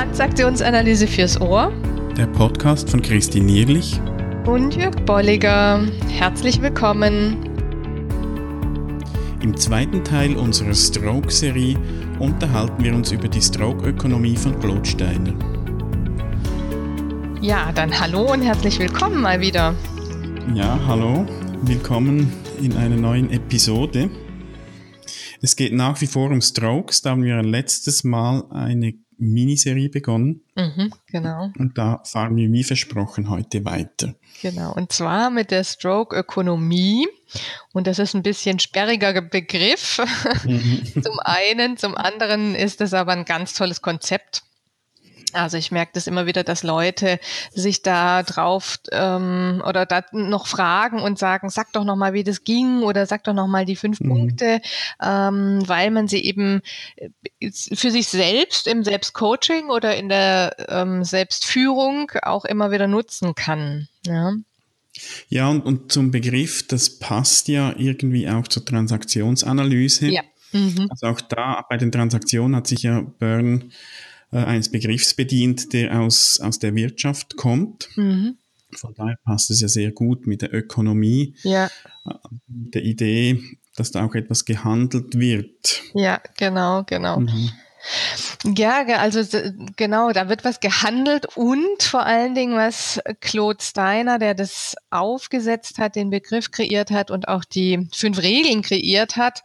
Transaktionsanalyse fürs Ohr. Der Podcast von Christine Nierlich und Jörg Bolliger. Herzlich willkommen. Im zweiten Teil unserer Stroke-Serie unterhalten wir uns über die Stroke-Ökonomie von Claude Ja, dann hallo und herzlich willkommen mal wieder. Ja, hallo. Willkommen in einer neuen Episode. Es geht nach wie vor um Strokes. Da haben wir letztes Mal eine Miniserie begonnen. Mhm, genau. Und da fahren wir wie versprochen heute weiter. Genau. Und zwar mit der Stroke-Ökonomie. Und das ist ein bisschen sperriger Begriff. Mhm. zum einen, zum anderen ist es aber ein ganz tolles Konzept. Also ich merke das immer wieder, dass Leute sich da drauf ähm, oder da noch fragen und sagen, sag doch noch mal, wie das ging oder sag doch noch mal die fünf mhm. Punkte, ähm, weil man sie eben äh, für sich selbst im Selbstcoaching oder in der ähm, Selbstführung auch immer wieder nutzen kann. Ja. Ja, und, und zum Begriff, das passt ja irgendwie auch zur Transaktionsanalyse. Ja. Mhm. Also auch da bei den Transaktionen hat sich ja Byrne äh, eines Begriffs bedient, der aus, aus der Wirtschaft kommt. Mhm. Von daher passt es ja sehr gut mit der Ökonomie, ja. Äh, mit der Idee, dass da auch etwas gehandelt wird. Ja, genau, genau. Mhm. Ja, also genau, da wird was gehandelt und vor allen Dingen, was Claude Steiner, der das aufgesetzt hat, den Begriff kreiert hat und auch die fünf Regeln kreiert hat,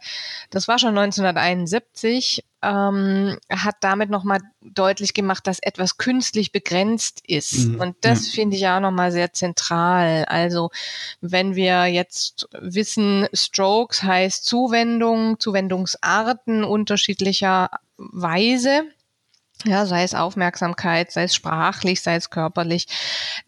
das war schon 1971 ähm, hat damit nochmal deutlich gemacht, dass etwas künstlich begrenzt ist. Mhm. Und das ja. finde ich auch nochmal sehr zentral. Also wenn wir jetzt wissen, Strokes heißt Zuwendung, Zuwendungsarten unterschiedlicher Weise, ja, sei es Aufmerksamkeit, sei es sprachlich, sei es körperlich.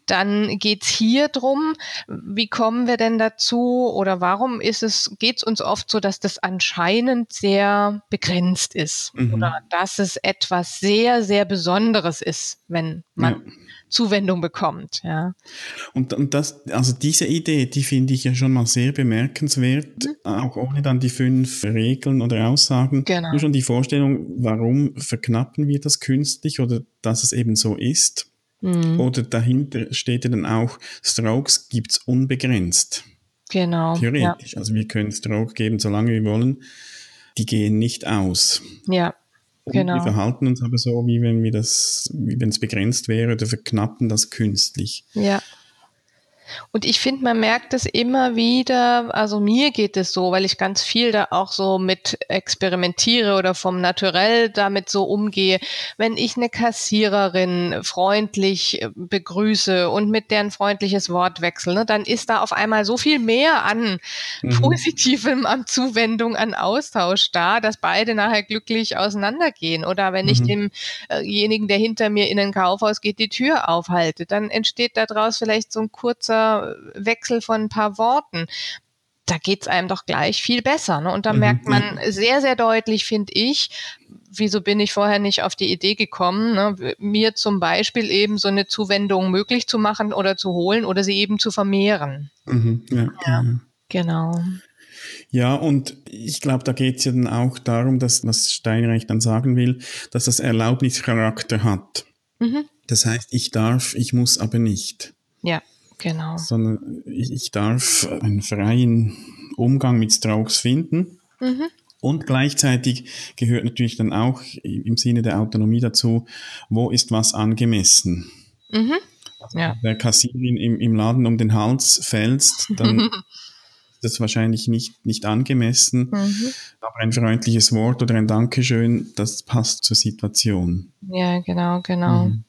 Dann geht's hier drum, wie kommen wir denn dazu oder warum ist es, geht's uns oft so, dass das anscheinend sehr begrenzt ist mhm. oder dass es etwas sehr, sehr Besonderes ist, wenn man ja. Zuwendung bekommt. Ja. Und, und das, also diese Idee, die finde ich ja schon mal sehr bemerkenswert, mhm. auch ohne dann die fünf Regeln oder Aussagen. Genau. Nur schon die Vorstellung, warum verknappen wir das künstlich oder dass es eben so ist. Mhm. Oder dahinter steht ja dann auch, Strokes gibt's unbegrenzt. Genau. Theoretisch. Ja. Also wir können Stroke geben, solange wir wollen. Die gehen nicht aus. Ja. Genau. Wir verhalten uns aber so, wie wenn wir das, wie wenn es begrenzt wäre oder verknappen das künstlich. Ja. Und ich finde, man merkt es immer wieder, also mir geht es so, weil ich ganz viel da auch so mit experimentiere oder vom Naturell damit so umgehe. Wenn ich eine Kassiererin freundlich äh, begrüße und mit deren freundliches Wort wechsle, ne, dann ist da auf einmal so viel mehr an mhm. Positivem, an Zuwendung, an Austausch da, dass beide nachher glücklich auseinandergehen. Oder wenn mhm. ich demjenigen, der hinter mir in ein Kaufhaus geht, die Tür aufhalte, dann entsteht daraus vielleicht so ein kurzer Wechsel von ein paar Worten da geht's einem doch gleich viel besser. Ne? Und da mhm. merkt man sehr, sehr deutlich, finde ich, wieso bin ich vorher nicht auf die Idee gekommen, ne? mir zum Beispiel eben so eine Zuwendung möglich zu machen oder zu holen oder sie eben zu vermehren. Mhm. Ja, ja. Genau. Ja, und ich glaube, da geht's ja dann auch darum, dass, was Steinreich dann sagen will, dass das Erlaubnischarakter hat. Mhm. Das heißt, ich darf, ich muss aber nicht. Ja. Genau. Sondern ich, darf einen freien Umgang mit Strokes finden. Mhm. Und gleichzeitig gehört natürlich dann auch im Sinne der Autonomie dazu, wo ist was angemessen. Mhm. Ja. Wer Kassierin im, im Laden um den Hals fällst, dann ist das wahrscheinlich nicht, nicht angemessen. Mhm. Aber ein freundliches Wort oder ein Dankeschön, das passt zur Situation. Ja, genau, genau. Mhm.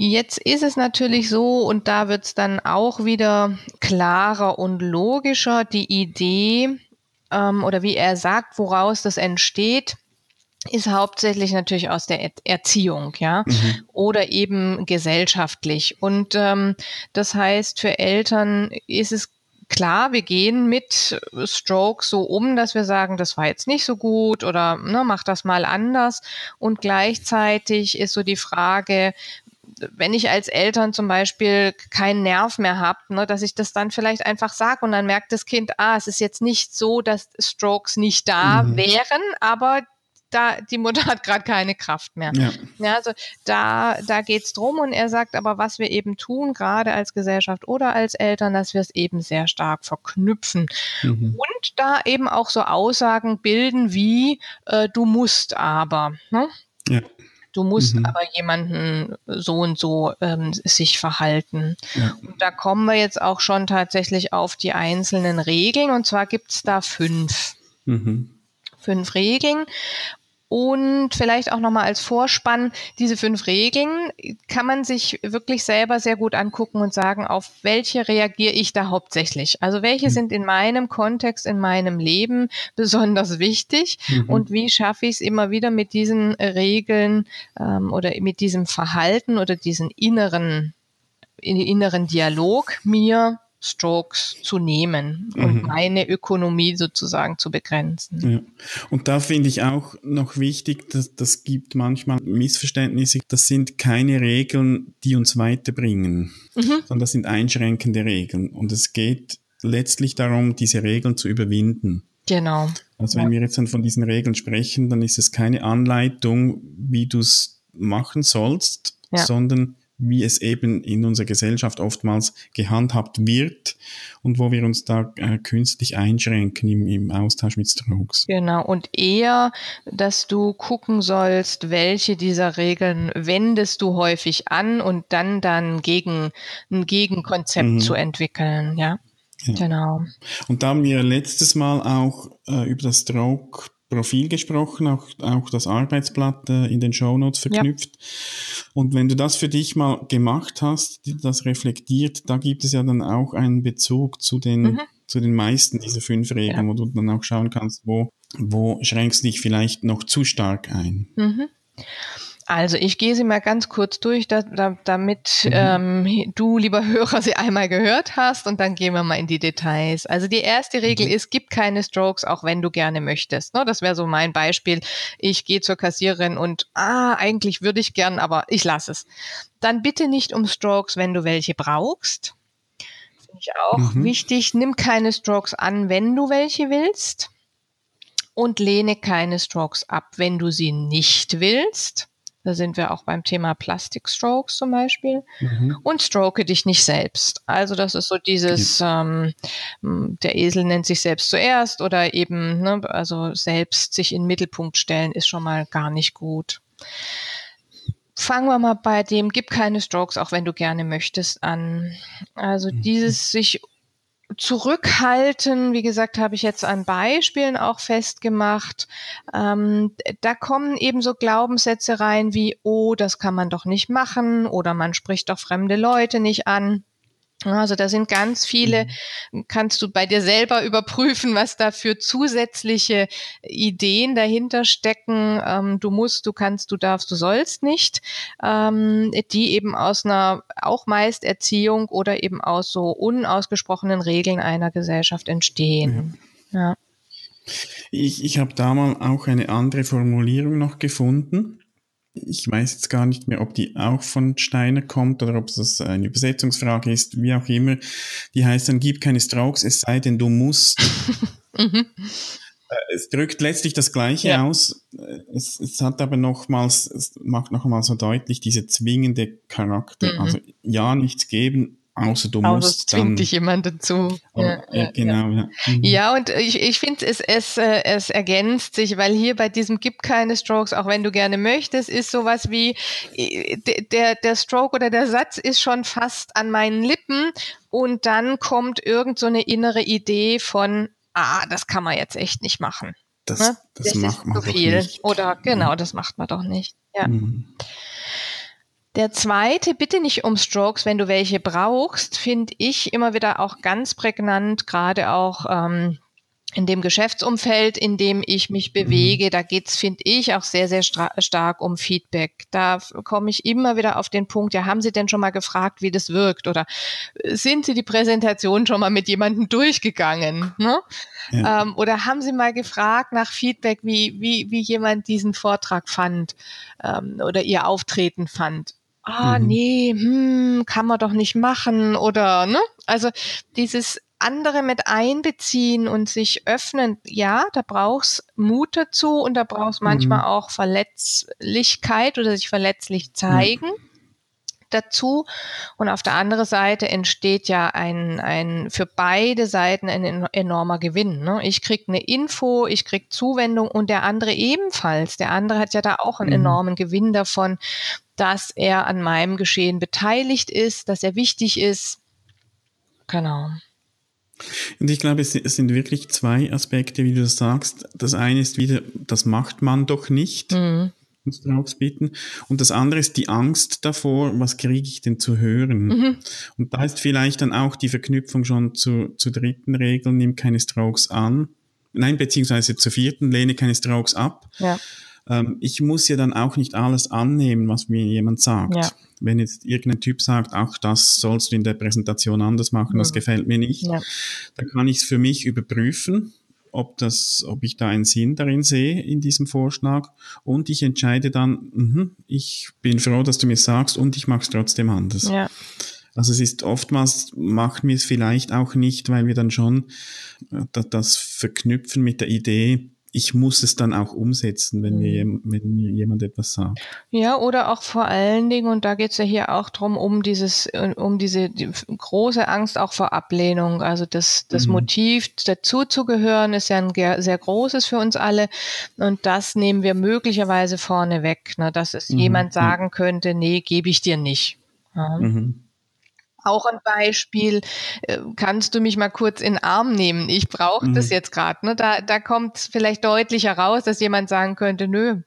Jetzt ist es natürlich so, und da wird es dann auch wieder klarer und logischer, die Idee ähm, oder wie er sagt, woraus das entsteht, ist hauptsächlich natürlich aus der Erziehung, ja, mhm. oder eben gesellschaftlich. Und ähm, das heißt, für Eltern ist es klar, wir gehen mit Stroke so um, dass wir sagen, das war jetzt nicht so gut oder ne, mach das mal anders. Und gleichzeitig ist so die Frage, wenn ich als Eltern zum Beispiel keinen Nerv mehr habe, ne, dass ich das dann vielleicht einfach sage und dann merkt das Kind, ah, es ist jetzt nicht so, dass Strokes nicht da mhm. wären, aber da die Mutter hat gerade keine Kraft mehr. Ja. ja also da, da geht's drum und er sagt aber, was wir eben tun, gerade als Gesellschaft oder als Eltern, dass wir es eben sehr stark verknüpfen. Mhm. Und da eben auch so Aussagen bilden wie, äh, du musst aber. Ne? Ja. Du musst mhm. aber jemanden so und so ähm, sich verhalten. Ja. Und da kommen wir jetzt auch schon tatsächlich auf die einzelnen Regeln. Und zwar gibt's da fünf. Mhm. Fünf Regeln. Und vielleicht auch nochmal als Vorspann, diese fünf Regeln kann man sich wirklich selber sehr gut angucken und sagen, auf welche reagiere ich da hauptsächlich? Also welche mhm. sind in meinem Kontext, in meinem Leben besonders wichtig mhm. und wie schaffe ich es immer wieder mit diesen Regeln ähm, oder mit diesem Verhalten oder diesen inneren, inneren Dialog mir Strokes zu nehmen und mhm. meine Ökonomie sozusagen zu begrenzen. Ja. Und da finde ich auch noch wichtig, dass das gibt manchmal Missverständnisse. Das sind keine Regeln, die uns weiterbringen, mhm. sondern das sind einschränkende Regeln. Und es geht letztlich darum, diese Regeln zu überwinden. Genau. Also wenn ja. wir jetzt dann von diesen Regeln sprechen, dann ist es keine Anleitung, wie du es machen sollst, ja. sondern wie es eben in unserer Gesellschaft oftmals gehandhabt wird und wo wir uns da äh, künstlich einschränken im, im Austausch mit Strokes. Genau, und eher, dass du gucken sollst, welche dieser Regeln wendest du häufig an und dann dann gegen ein Gegenkonzept mhm. zu entwickeln, ja. ja. Genau. Und da haben wir letztes Mal auch äh, über das Stroke Profil gesprochen, auch, auch das Arbeitsblatt äh, in den Shownotes verknüpft. Ja. Und wenn du das für dich mal gemacht hast, das reflektiert, da gibt es ja dann auch einen Bezug zu den, mhm. zu den meisten dieser fünf Regeln, ja. wo du dann auch schauen kannst, wo, wo schränkst du dich vielleicht noch zu stark ein. Mhm. Also ich gehe sie mal ganz kurz durch, da, da, damit mhm. ähm, du, lieber Hörer, sie einmal gehört hast und dann gehen wir mal in die Details. Also die erste Regel mhm. ist, gib keine Strokes, auch wenn du gerne möchtest. Ne, das wäre so mein Beispiel. Ich gehe zur Kassiererin und ah, eigentlich würde ich gern, aber ich lasse es. Dann bitte nicht um Strokes, wenn du welche brauchst. Finde ich auch mhm. wichtig. Nimm keine Strokes an, wenn du welche willst. Und lehne keine Strokes ab, wenn du sie nicht willst. Da sind wir auch beim Thema Plastic Strokes zum Beispiel. Mhm. Und stroke dich nicht selbst. Also das ist so dieses, ähm, der Esel nennt sich selbst zuerst oder eben, ne, also selbst sich in den Mittelpunkt stellen ist schon mal gar nicht gut. Fangen wir mal bei dem, gib keine Strokes, auch wenn du gerne möchtest, an. Also mhm. dieses sich zurückhalten, wie gesagt, habe ich jetzt an Beispielen auch festgemacht. Ähm, da kommen eben so Glaubenssätze rein wie, oh, das kann man doch nicht machen oder man spricht doch fremde Leute nicht an. Also da sind ganz viele, mhm. kannst du bei dir selber überprüfen, was da für zusätzliche Ideen dahinter stecken. Ähm, du musst, du kannst, du darfst, du sollst nicht, ähm, die eben aus einer auch meist Erziehung oder eben aus so unausgesprochenen Regeln einer Gesellschaft entstehen. Ja. ja. Ich, ich habe da mal auch eine andere Formulierung noch gefunden ich weiß jetzt gar nicht mehr, ob die auch von Steiner kommt oder ob es eine Übersetzungsfrage ist, wie auch immer. Die heißt dann, gib keine Strokes, es sei denn, du musst. mhm. Äh, es drückt letztlich das Gleiche ja. aus. Es, es, hat aber nochmals, es macht nochmals so deutlich diese zwingende Charakter. Mhm. Also ja, nichts geben, Außer du Außer musst zwingt dann. dich jemand dazu. Oh, ja, ja, genau, ja. Mhm. Ja, und ich, ich finde, es, es, äh, es ergänzt sich, weil hier bei diesem gibt keine Strokes, auch wenn du gerne möchtest, ist sowas wie, der, der Stroke oder der Satz ist schon fast an meinen Lippen und dann kommt irgend so eine innere Idee von, ah, das kann man jetzt echt nicht machen. Das, ne? das, das macht man doch nicht. Oder genau, das macht man doch nicht. Ja. Mhm. Der zweite, bitte nicht um Strokes, wenn du welche brauchst, finde ich immer wieder auch ganz prägnant, gerade auch ähm, in dem Geschäftsumfeld, in dem ich mich mhm. bewege, da geht's, finde ich, auch sehr, sehr stark um Feedback. Da komme ich immer wieder auf den Punkt, ja, haben Sie denn schon mal gefragt, wie das wirkt? Oder sind Sie die Präsentation schon mal mit jemandem durchgegangen? Ne? Ja. Ähm, oder haben Sie mal gefragt nach Feedback, wie, wie, wie jemand diesen Vortrag fand ähm, oder Ihr Auftreten fand? Ah, mhm. nee, hm, kann man doch nicht machen oder, ne? Also dieses andere mit einbeziehen und sich öffnen, ja, da brauchst Mut dazu und da brauchst manchmal mhm. auch Verletzlichkeit oder sich verletzlich zeigen. Ja dazu. Und auf der anderen Seite entsteht ja ein, ein für beide Seiten ein enormer Gewinn. Ne? Ich krieg eine Info, ich krieg Zuwendung und der andere ebenfalls. Der andere hat ja da auch einen mhm. enormen Gewinn davon, dass er an meinem Geschehen beteiligt ist, dass er wichtig ist. Genau. Und ich glaube, es sind wirklich zwei Aspekte, wie du das sagst. Das eine ist wieder, das macht man doch nicht. Mhm uns drauf bitten. Und das andere ist die Angst davor, was kriege ich denn zu hören? Mhm. Und da ist vielleicht dann auch die Verknüpfung schon zu, zur dritten Regel, nimm keine Strokes an. Nein, beziehungsweise zur vierten, lehne keine Strokes ab. Ja. Ähm, ich muss ja dann auch nicht alles annehmen, was mir jemand sagt. Ja. Wenn jetzt irgendein Typ sagt, ach, das sollst du in der Präsentation anders machen, mhm. das gefällt mir nicht, ja. dann kann ich es für mich überprüfen ob das, ob ich da einen Sinn darin sehe in diesem Vorschlag und ich entscheide dann, mh, ich bin froh, dass du mir sagst und ich mache es trotzdem anders. Ja. Also es ist oftmals, macht mir es vielleicht auch nicht, weil wir dann schon äh, das verknüpfen mit der Idee, ich muss es dann auch umsetzen, wenn, mir, mhm. wenn mir jemand etwas sagt. Ja, oder auch vor allen Dingen, und da geht es ja hier auch drum um dieses, um diese die große Angst auch vor Ablehnung. Also das, das mhm. Motiv, dazuzugehören, ist ja ein sehr großes für uns alle. Und das nehmen wir möglicherweise vorne weg, ne, dass es mhm. jemand sagen könnte, nee, gebe ich dir nicht. Ja. Mhm auch ein Beispiel. Äh, kannst du mich mal kurz in den Arm nehmen? Ich brauche mhm. das jetzt gerade. Ne? Da, da kommt vielleicht deutlicher raus, dass jemand sagen könnte, nö.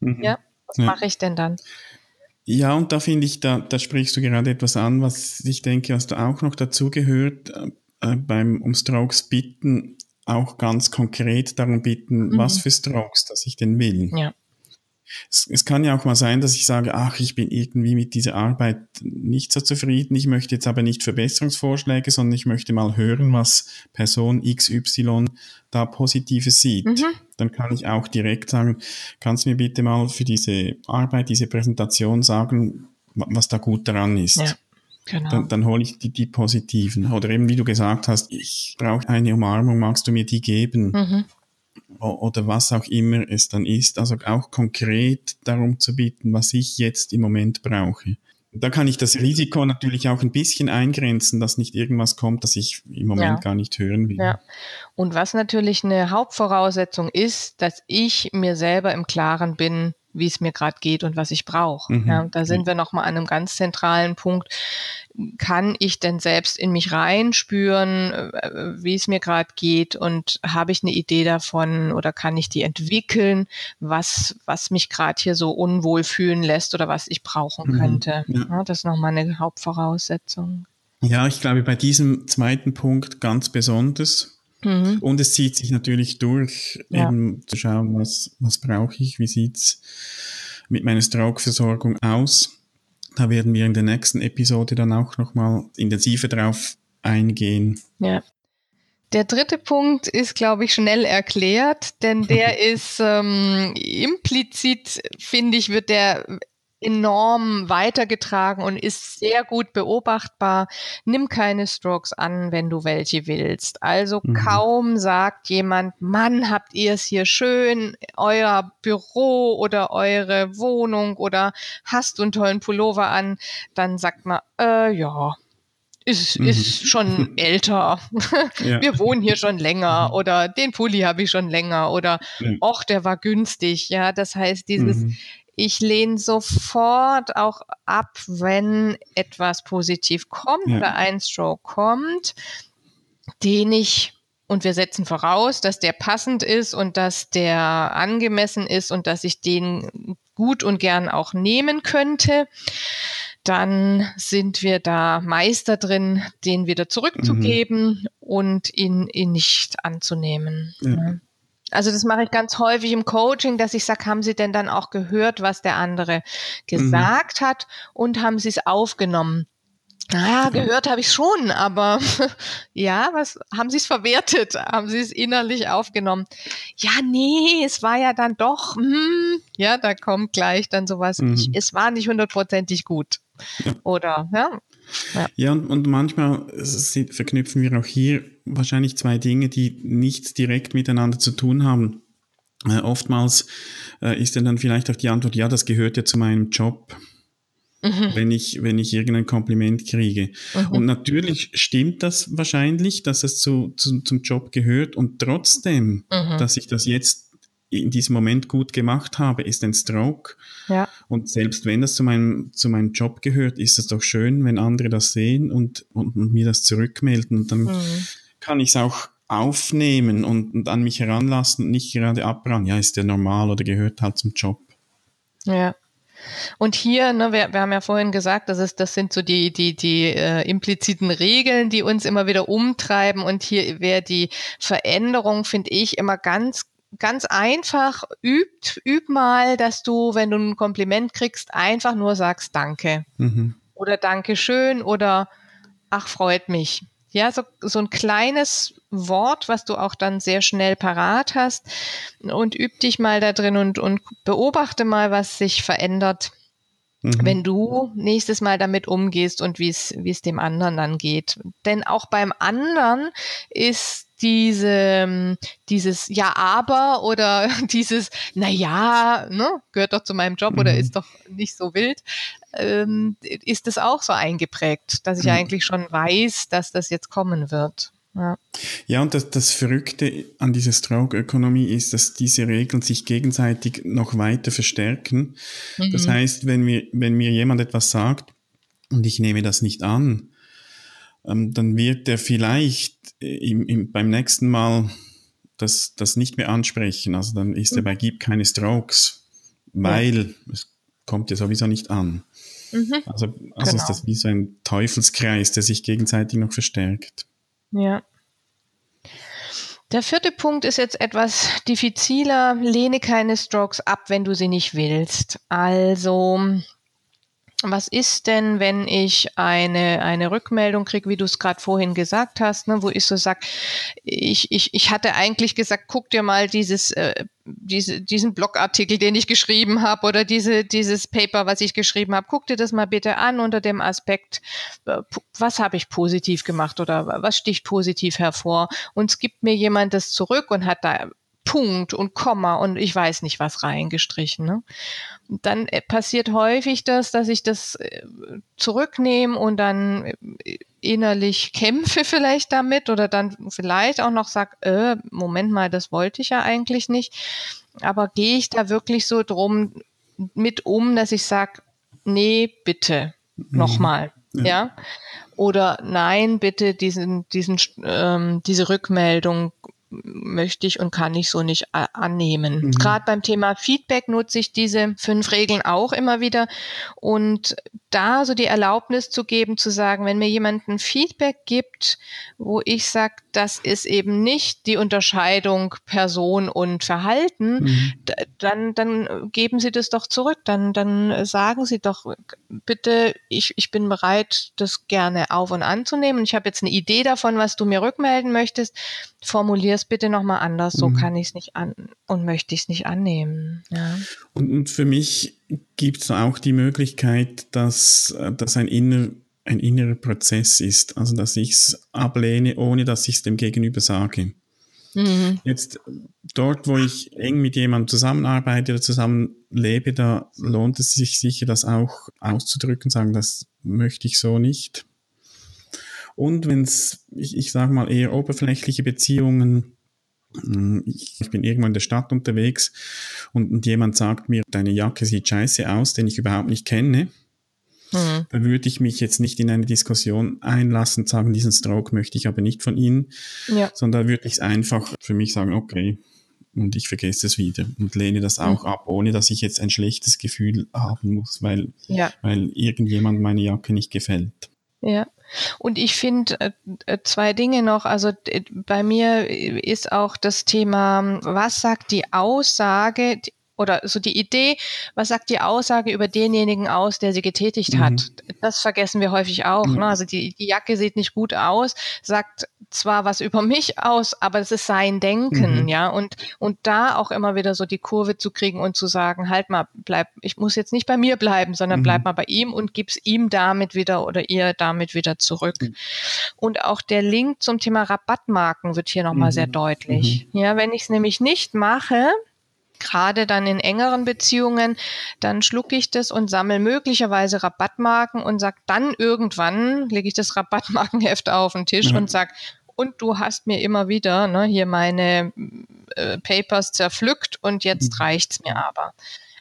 Mhm. Ja, was ja. mache ich denn dann? Ja, und da finde ich, da, da sprichst du gerade etwas an, was ich denke, was da auch noch dazu gehört, äh, beim um Strokes bitten, auch ganz konkret darum bitten, mhm. was für Strokes, dass ich denn will. Ja es, es kann ja auch mal sein, dass ich sage, ach, ich bin irgendwie mit dieser Arbeit nicht so zufrieden, ich möchte jetzt aber nicht Verbesserungsvorschläge, sondern ich möchte mal hören, was Person XY da Positives sieht. Mhm. Dann kann ich auch direkt sagen, kannst du mir bitte mal für diese Arbeit, diese Präsentation sagen, was da gut daran ist. Ja. Genau. Dann, dann hole ich die, die positiven. Oder eben, wie du gesagt hast, ich brauche eine Umarmung, magst du mir die geben? Mhm oder was auch immer es dann ist, also auch konkret darum zu bieten, was ich jetzt im Moment brauche. Da kann ich das Risiko natürlich auch ein bisschen eingrenzen, dass nicht irgendwas kommt, das ich im Moment ja. gar nicht hören will. Ja. Und was natürlich eine Hauptvoraussetzung ist, dass ich mir selber im Klaren bin, wie es mir gerade geht und was ich brauche. Mhm. Ja, da sind wir nochmal an einem ganz zentralen Punkt. Kann ich denn selbst in mich reinspüren, äh, wie es mir gerade geht und habe ich eine Idee davon oder kann ich die entwickeln, was, was mich gerade hier so unwohl fühlen lässt oder was ich brauchen mhm. könnte. Ja. Ja, das ist nochmal eine Hauptvoraussetzung. Ja, ich glaube, bei diesem zweiten Punkt ganz besonders, Mhm. Und es zieht sich natürlich durch, ja. eben zu schauen, was, was brauche ich, wie sieht's mit meiner Stroke-Versorgung aus. Da werden wir in der nächsten Episode dann auch nochmal intensiver drauf eingehen. Ja. Der dritte Punkt ist, glaube ich, schnell erklärt, denn der ist ähm, implizit, finde ich, wird der enorm weitergetragen und ist sehr gut beobachtbar. Nimm keine Strokes an, wenn du welche willst. Also mhm. kaum sagt jemand, Mann, habt ihr es hier schön, euer Büro oder eure Wohnung oder hast du einen tollen Pullover an, dann sagt man, äh, ja, ist, mhm. ist schon älter. ja. Wir wohnen hier schon länger mhm. oder den Pulli habe ich schon länger oder ja. och, der war günstig. Ja, das heißt, dieses mhm ich lehne sofort auch ab, wenn etwas positiv kommt ja. oder ein Stroke kommt, den ich und wir setzen voraus, dass der passend ist und dass der angemessen ist und dass ich den gut und gern auch nehmen könnte, dann sind wir da Meister drin, den wieder zurückzugeben mhm. und ihn, ihn nicht anzunehmen. Ja. Also das mache ich ganz häufig im Coaching, dass ich sage, haben Sie denn dann auch gehört, was der andere gesagt mhm. hat und haben Sie es aufgenommen? Naja, gehört habe ich schon, aber ja, was haben Sie es verwertet? Haben Sie es innerlich aufgenommen? Ja, nee, es war ja dann doch, hm, ja, da kommt gleich dann sowas. Mhm. Ich, es war nicht hundertprozentig gut. Oder, ja. Ja, ja und, und manchmal verknüpfen wir auch hier wahrscheinlich zwei Dinge, die nichts direkt miteinander zu tun haben. Äh, oftmals äh, ist dann vielleicht auch die Antwort, ja, das gehört ja zu meinem Job. Mhm. wenn ich, wenn ich irgendein Kompliment kriege. Mhm. Und natürlich stimmt das wahrscheinlich, dass es zu, zu, zum Job gehört und trotzdem, mhm. dass ich das jetzt in diesem Moment gut gemacht habe, ist ein Stroke. Ja. Und selbst wenn das zu meinem, zu meinem Job gehört, ist es doch schön, wenn andere das sehen und, und, und mir das zurückmelden. Und dann mhm. kann ich es auch aufnehmen und, und, an mich heranlassen und nicht gerade abran. Ja, ist der normal oder gehört halt zum Job. Ja. Und hier, ne, wir, wir haben ja vorhin gesagt, das, ist, das sind so die, die, die äh, impliziten Regeln, die uns immer wieder umtreiben. Und hier wäre die Veränderung, finde ich, immer ganz ganz einfach, übt, üb mal, dass du, wenn du ein Kompliment kriegst, einfach nur sagst Danke. Mhm. Oder Dankeschön oder ach, freut mich. Ja, so, so ein kleines Wort, was du auch dann sehr schnell parat hast und üb dich mal da drin und, und beobachte mal, was sich verändert, mhm. wenn du nächstes Mal damit umgehst und wie es, wie es dem anderen dann geht. Denn auch beim anderen ist diese, ähm, dieses Ja, aber oder dieses, na ja, ne, gehört doch zu meinem Job mhm. oder ist doch nicht so wild, ähm, ist es auch so eingeprägt, dass ich mhm. eigentlich schon weiß, dass das jetzt kommen wird. Ja, ja und das, das Verrückte an dieser Stroke-Ökonomie ist, dass diese Regeln sich gegenseitig noch weiter verstärken. Mhm. Das heißt, wenn mir, wenn mir jemand etwas sagt und ich nehme das nicht an, ähm, dann wird er vielleicht im, im, beim nächsten Mal das, das nicht mehr ansprechen. Also dann ist er bei Gib keine Strokes, weil ja. es kommt ja sowieso nicht an. Mhm. Also, also genau. ist das wie so ein Teufelskreis, der sich gegenseitig noch verstärkt. Ja. Der vierte Punkt ist jetzt etwas diffiziler. Lehne keine Strokes ab, wenn du sie nicht willst. Also was ist denn, wenn ich eine, eine Rückmeldung kriege, wie du es gerade vorhin gesagt hast, ne, wo ich so sag, ich, ich, ich hatte eigentlich gesagt, guck dir mal dieses, äh, diese, diesen Blogartikel, den ich geschrieben habe oder diese, dieses Paper, was ich geschrieben habe, guck dir das mal bitte an unter dem Aspekt, äh, was habe ich positiv gemacht oder was sticht positiv hervor. Und es gibt mir jemand das zurück und hat da Punkt und Komma und ich weiß nicht was reingestrichen. Ne? Dann äh, passiert häufig das, dass ich das äh, zurücknehme und dann äh, innerlich kämpfe vielleicht damit oder dann vielleicht auch noch sag, äh, Moment mal, das wollte ich ja eigentlich nicht. Aber gehe ich da wirklich so drum mit um, dass ich sage, nee, bitte, mhm. nochmal. Ja. ja. Oder nein, bitte diesen, diesen, ähm, diese Rückmeldung möchte ich und kann ich so nicht äh, annehmen. Mhm. Gerade beim Thema Feedback nutze ich diese fünf Regeln auch immer wieder und da so die Erlaubnis zu geben, zu sagen, wenn mir jemand ein Feedback gibt, wo ich sage, das ist eben nicht die Unterscheidung Person und Verhalten, mhm. dann, dann geben Sie das doch zurück. Dann, dann sagen Sie doch bitte, ich, ich bin bereit, das gerne auf und anzunehmen. Ich habe jetzt eine Idee davon, was du mir rückmelden möchtest. Formulier es bitte nochmal anders. So mhm. kann ich es nicht an und möchte ich es nicht annehmen. Ja. Und, und für mich gibt es auch die Möglichkeit, dass das ein, inner, ein innerer Prozess ist. Also, dass ich es ablehne, ohne dass ich es dem Gegenüber sage. Mhm. Jetzt dort, wo ich eng mit jemandem zusammenarbeite oder zusammenlebe, da lohnt es sich sicher, das auch auszudrücken, sagen, das möchte ich so nicht. Und wenn es, ich, ich sage mal, eher oberflächliche Beziehungen hm, ich bin irgendwo in der Stadt unterwegs und, jemand sagt mir, deine Jacke sieht scheiße aus, den ich überhaupt nicht kenne. Mhm. Da würde ich mich jetzt nicht in eine Diskussion einlassen und sagen, diesen Stroke möchte ich aber nicht von Ihnen, ja. sondern da würde ich es einfach für mich sagen, okay, und ich vergesse es wieder und lehne das auch mhm. ab, ohne dass ich jetzt ein schlechtes Gefühl haben muss, weil, ja. weil irgendjemand meine Jacke nicht gefällt. Ja. Und ich finde äh, äh, zwei Dinge noch. Also bei mir ist auch das Thema, was sagt die Aussage oder so die Idee, was sagt die Aussage über denjenigen aus, der sie getätigt mhm. hat? Das vergessen wir häufig auch. Mhm. Ne? Also die, die Jacke sieht nicht gut aus, sagt zwar was über mich aus, aber es ist sein Denken, mhm. ja. Und, und da auch immer wieder so die Kurve zu kriegen und zu sagen, halt mal, bleib, ich muss jetzt nicht bei mir bleiben, sondern mhm. bleib mal bei ihm und gib's ihm damit wieder oder ihr damit wieder zurück. Mhm. Und auch der Link zum Thema Rabattmarken wird hier nochmal sehr mhm. deutlich. Mhm. Ja, wenn ich es nämlich nicht mache, gerade dann in engeren Beziehungen, dann schlucke ich das und sammle möglicherweise Rabattmarken und sag dann irgendwann, lege ich das Rabattmarkenheft auf den Tisch mhm. und sag, und du hast mir immer wieder ne, hier meine äh, Papers zerpflückt und jetzt mhm. reicht's mir aber,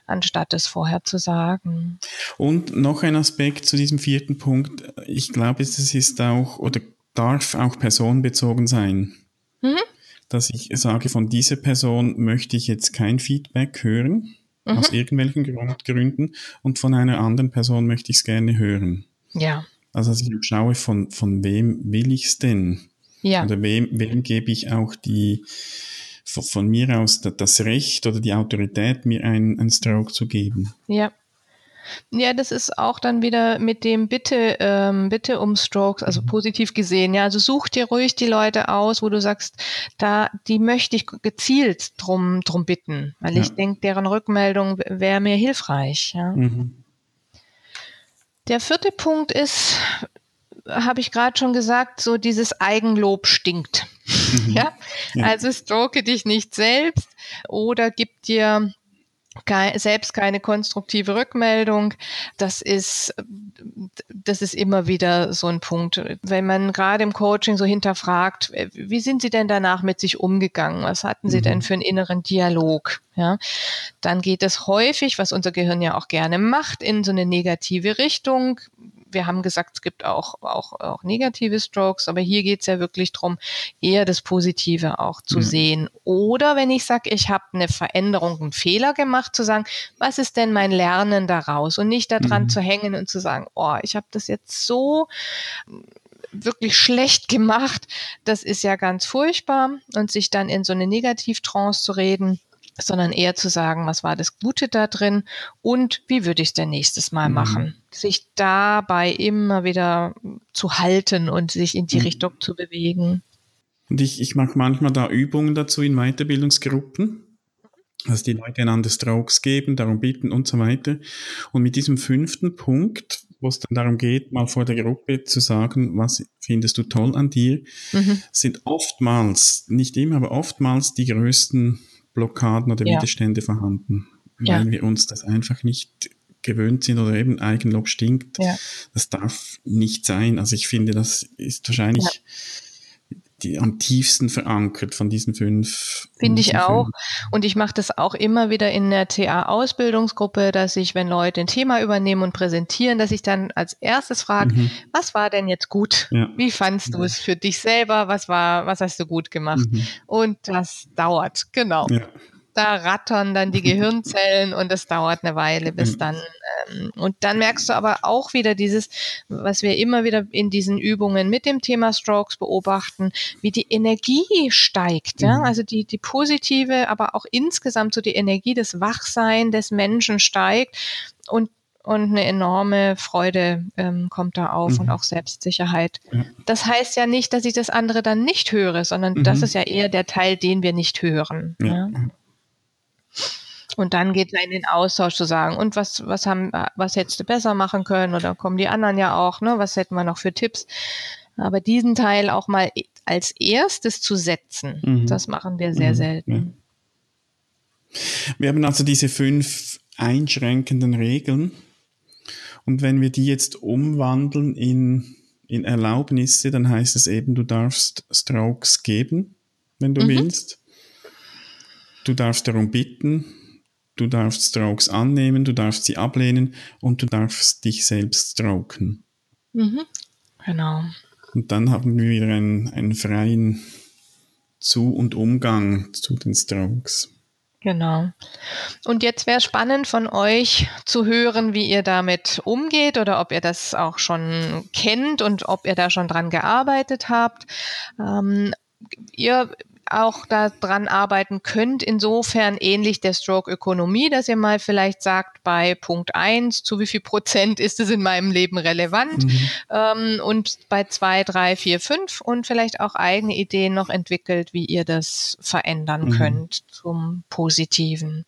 anstatt es vorher zu sagen. Und noch ein Aspekt zu diesem vierten Punkt. Ich glaube, es ist auch oder darf auch personenbezogen sein. Mhm dass ich sage, von dieser Person möchte ich jetzt kein Feedback hören, mhm. aus irgendwelchen Gründen, und von einer anderen Person möchte ich es gerne hören. Ja. Also, dass ich schaue, von, von wem will ich es denn? Ja. Oder wem, wem gebe ich auch die, von, von mir aus das Recht oder die Autorität, mir einen, einen Stroke zu geben. Ja. Ja, das ist auch dann wieder mit dem Bitte, ähm, Bitte um Strokes, also mhm. positiv gesehen. Ja, also such dir ruhig die Leute aus, wo du sagst, da, die möchte ich gezielt drum, drum bitten, weil ja. ich denke, deren Rückmeldung wäre mir hilfreich. Ja. Mhm. Der vierte Punkt ist, habe ich gerade schon gesagt, so dieses Eigenlob stinkt. Mhm. Ja? ja? also stroke dich nicht selbst oder gib dir selbst keine konstruktive Rückmeldung. Das ist, das ist immer wieder so ein Punkt. Wenn man gerade im Coaching so hinterfragt, wie sind Sie denn danach mit sich umgegangen? Was hatten Sie mhm. denn für einen inneren Dialog? Ja, dann geht es häufig, was unser Gehirn ja auch gerne macht, in so eine negative Richtung wir haben gesagt, es gibt auch, auch, auch negative Strokes, aber hier geht es ja wirklich darum, eher das Positive auch zu mhm. sehen. Oder wenn ich sage, ich habe eine Veränderung, einen Fehler gemacht, zu sagen, was ist denn mein Lernen daraus? Und nicht daran mhm. zu hängen und zu sagen, oh, ich habe das jetzt so wirklich schlecht gemacht, das ist ja ganz furchtbar und sich dann in so eine Negativtrance zu reden sondern eher zu sagen, was war das Gute da drin und wie würde ich es denn nächstes Mal mhm. machen. Sich dabei immer wieder zu halten und sich in die mhm. Richtung zu bewegen. Und ich, ich mache manchmal da Übungen dazu in Weiterbildungsgruppen, dass die Leute einander Strokes geben, darum bitten und so weiter. Und mit diesem fünften Punkt, wo es dann darum geht, mal vor der Gruppe zu sagen, was findest du toll an dir, mhm. sind oftmals, nicht immer, aber oftmals die größten Blockaden oder ja. Widerstände vorhanden, weil ja. wir uns das einfach nicht gewöhnt sind oder eben Eigenlob stinkt. Ja. Das darf nicht sein. Also ich finde, das ist wahrscheinlich die am tiefsten verankert von diesen fünf. Finde ich auch. Fünf. Und ich mache das auch immer wieder in der TA-Ausbildungsgruppe, dass ich, wenn Leute ein Thema übernehmen und präsentieren, dass ich dann als erstes frage, mhm. was war denn jetzt gut? Ja. Wie fandst du es für dich selber? Was war, was hast du gut gemacht? Mhm. Und das dauert, genau. Ja da rattern dann die Gehirnzellen und es dauert eine Weile bis dann. Und dann merkst du aber auch wieder dieses, was wir immer wieder in diesen Übungen mit dem Thema Strokes beobachten, wie die Energie steigt. Ja? Mhm. Also die, die positive, aber auch insgesamt so die Energie des Wachsein des Menschen steigt. Und und eine enorme Freude ähm, kommt da auf mhm. und auch Selbstsicherheit. Ja. Das heißt ja nicht, dass ich das andere dann nicht höre, sondern mhm. das ist ja eher der Teil, den wir nicht hören. Ja. Ja. Und dann geht er in den Austausch zu sagen, und was, was haben, was hättest du besser machen können? Oder kommen die anderen ja auch, ne? Was hätten wir noch für Tipps? Aber diesen Teil auch mal als erstes zu setzen, mhm. das machen wir sehr mhm. selten. Wir haben also diese fünf einschränkenden Regeln. Und wenn wir die jetzt umwandeln in, in Erlaubnisse, dann heißt es eben, du darfst Strokes geben, wenn du mhm. willst. Du darfst darum bitten, du darfst Strokes annehmen, du darfst sie ablehnen und du darfst dich selbst stroken. Mhm. Genau. Und dann haben wir wieder einen, einen freien Zu- und Umgang zu den Strokes. Genau. Und jetzt wäre spannend von euch zu hören, wie ihr damit umgeht oder ob ihr das auch schon kennt und ob ihr da schon dran gearbeitet habt. Ähm, ihr auch daran arbeiten könnt. Insofern ähnlich der Stroke-Ökonomie, dass ihr mal vielleicht sagt, bei Punkt eins zu wie viel Prozent ist es in meinem Leben relevant mhm. ähm, und bei zwei, drei, vier, fünf und vielleicht auch eigene Ideen noch entwickelt, wie ihr das verändern mhm. könnt zum Positiven.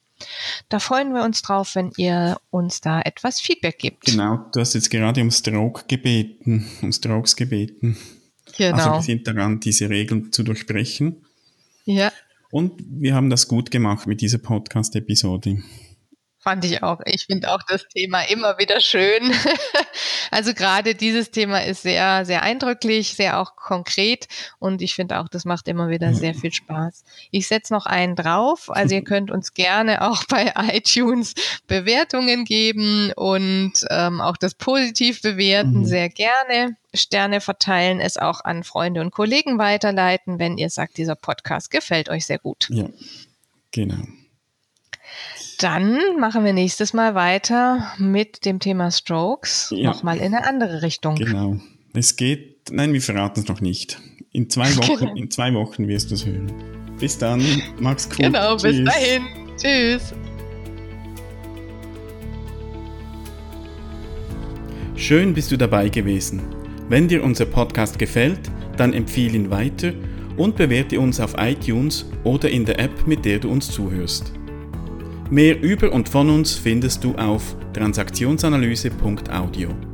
Da freuen wir uns drauf, wenn ihr uns da etwas Feedback gibt. Genau, du hast jetzt gerade um Stroke gebeten, um Strokes gebeten. Genau. Also wir sind daran, diese Regeln zu durchbrechen. Ja. Und wir haben das gut gemacht mit dieser Podcast-Episode. Fand ich auch. Ich finde auch das Thema immer wieder schön. also gerade dieses Thema ist sehr, sehr eindrücklich, sehr auch konkret und ich finde auch, das macht immer wieder sehr viel Spaß. Ich setze noch einen drauf. Also ihr könnt uns gerne auch bei iTunes Bewertungen geben und ähm, auch das positiv bewerten, mhm. sehr gerne. Sterne verteilen, es auch an Freunde und Kollegen weiterleiten, wenn ihr sagt, dieser Podcast gefällt euch sehr gut. Ja, genau. Dann machen wir nächstes Mal weiter mit dem Thema Strokes. Ja. Nochmal in eine andere Richtung. Genau. Es geht, nein, wir verraten es noch nicht. In zwei Wochen, genau. in zwei Wochen wirst du es hören. Bis dann. Mach's gut. Genau, Tschüss. bis dahin. Tschüss. Schön bist du dabei gewesen. Wenn dir unser Podcast gefällt, dann empfehle ihn weiter und bewerte uns auf iTunes oder in der App, mit der du uns zuhörst. Mehr über und von uns findest du auf transaktionsanalyse.audio.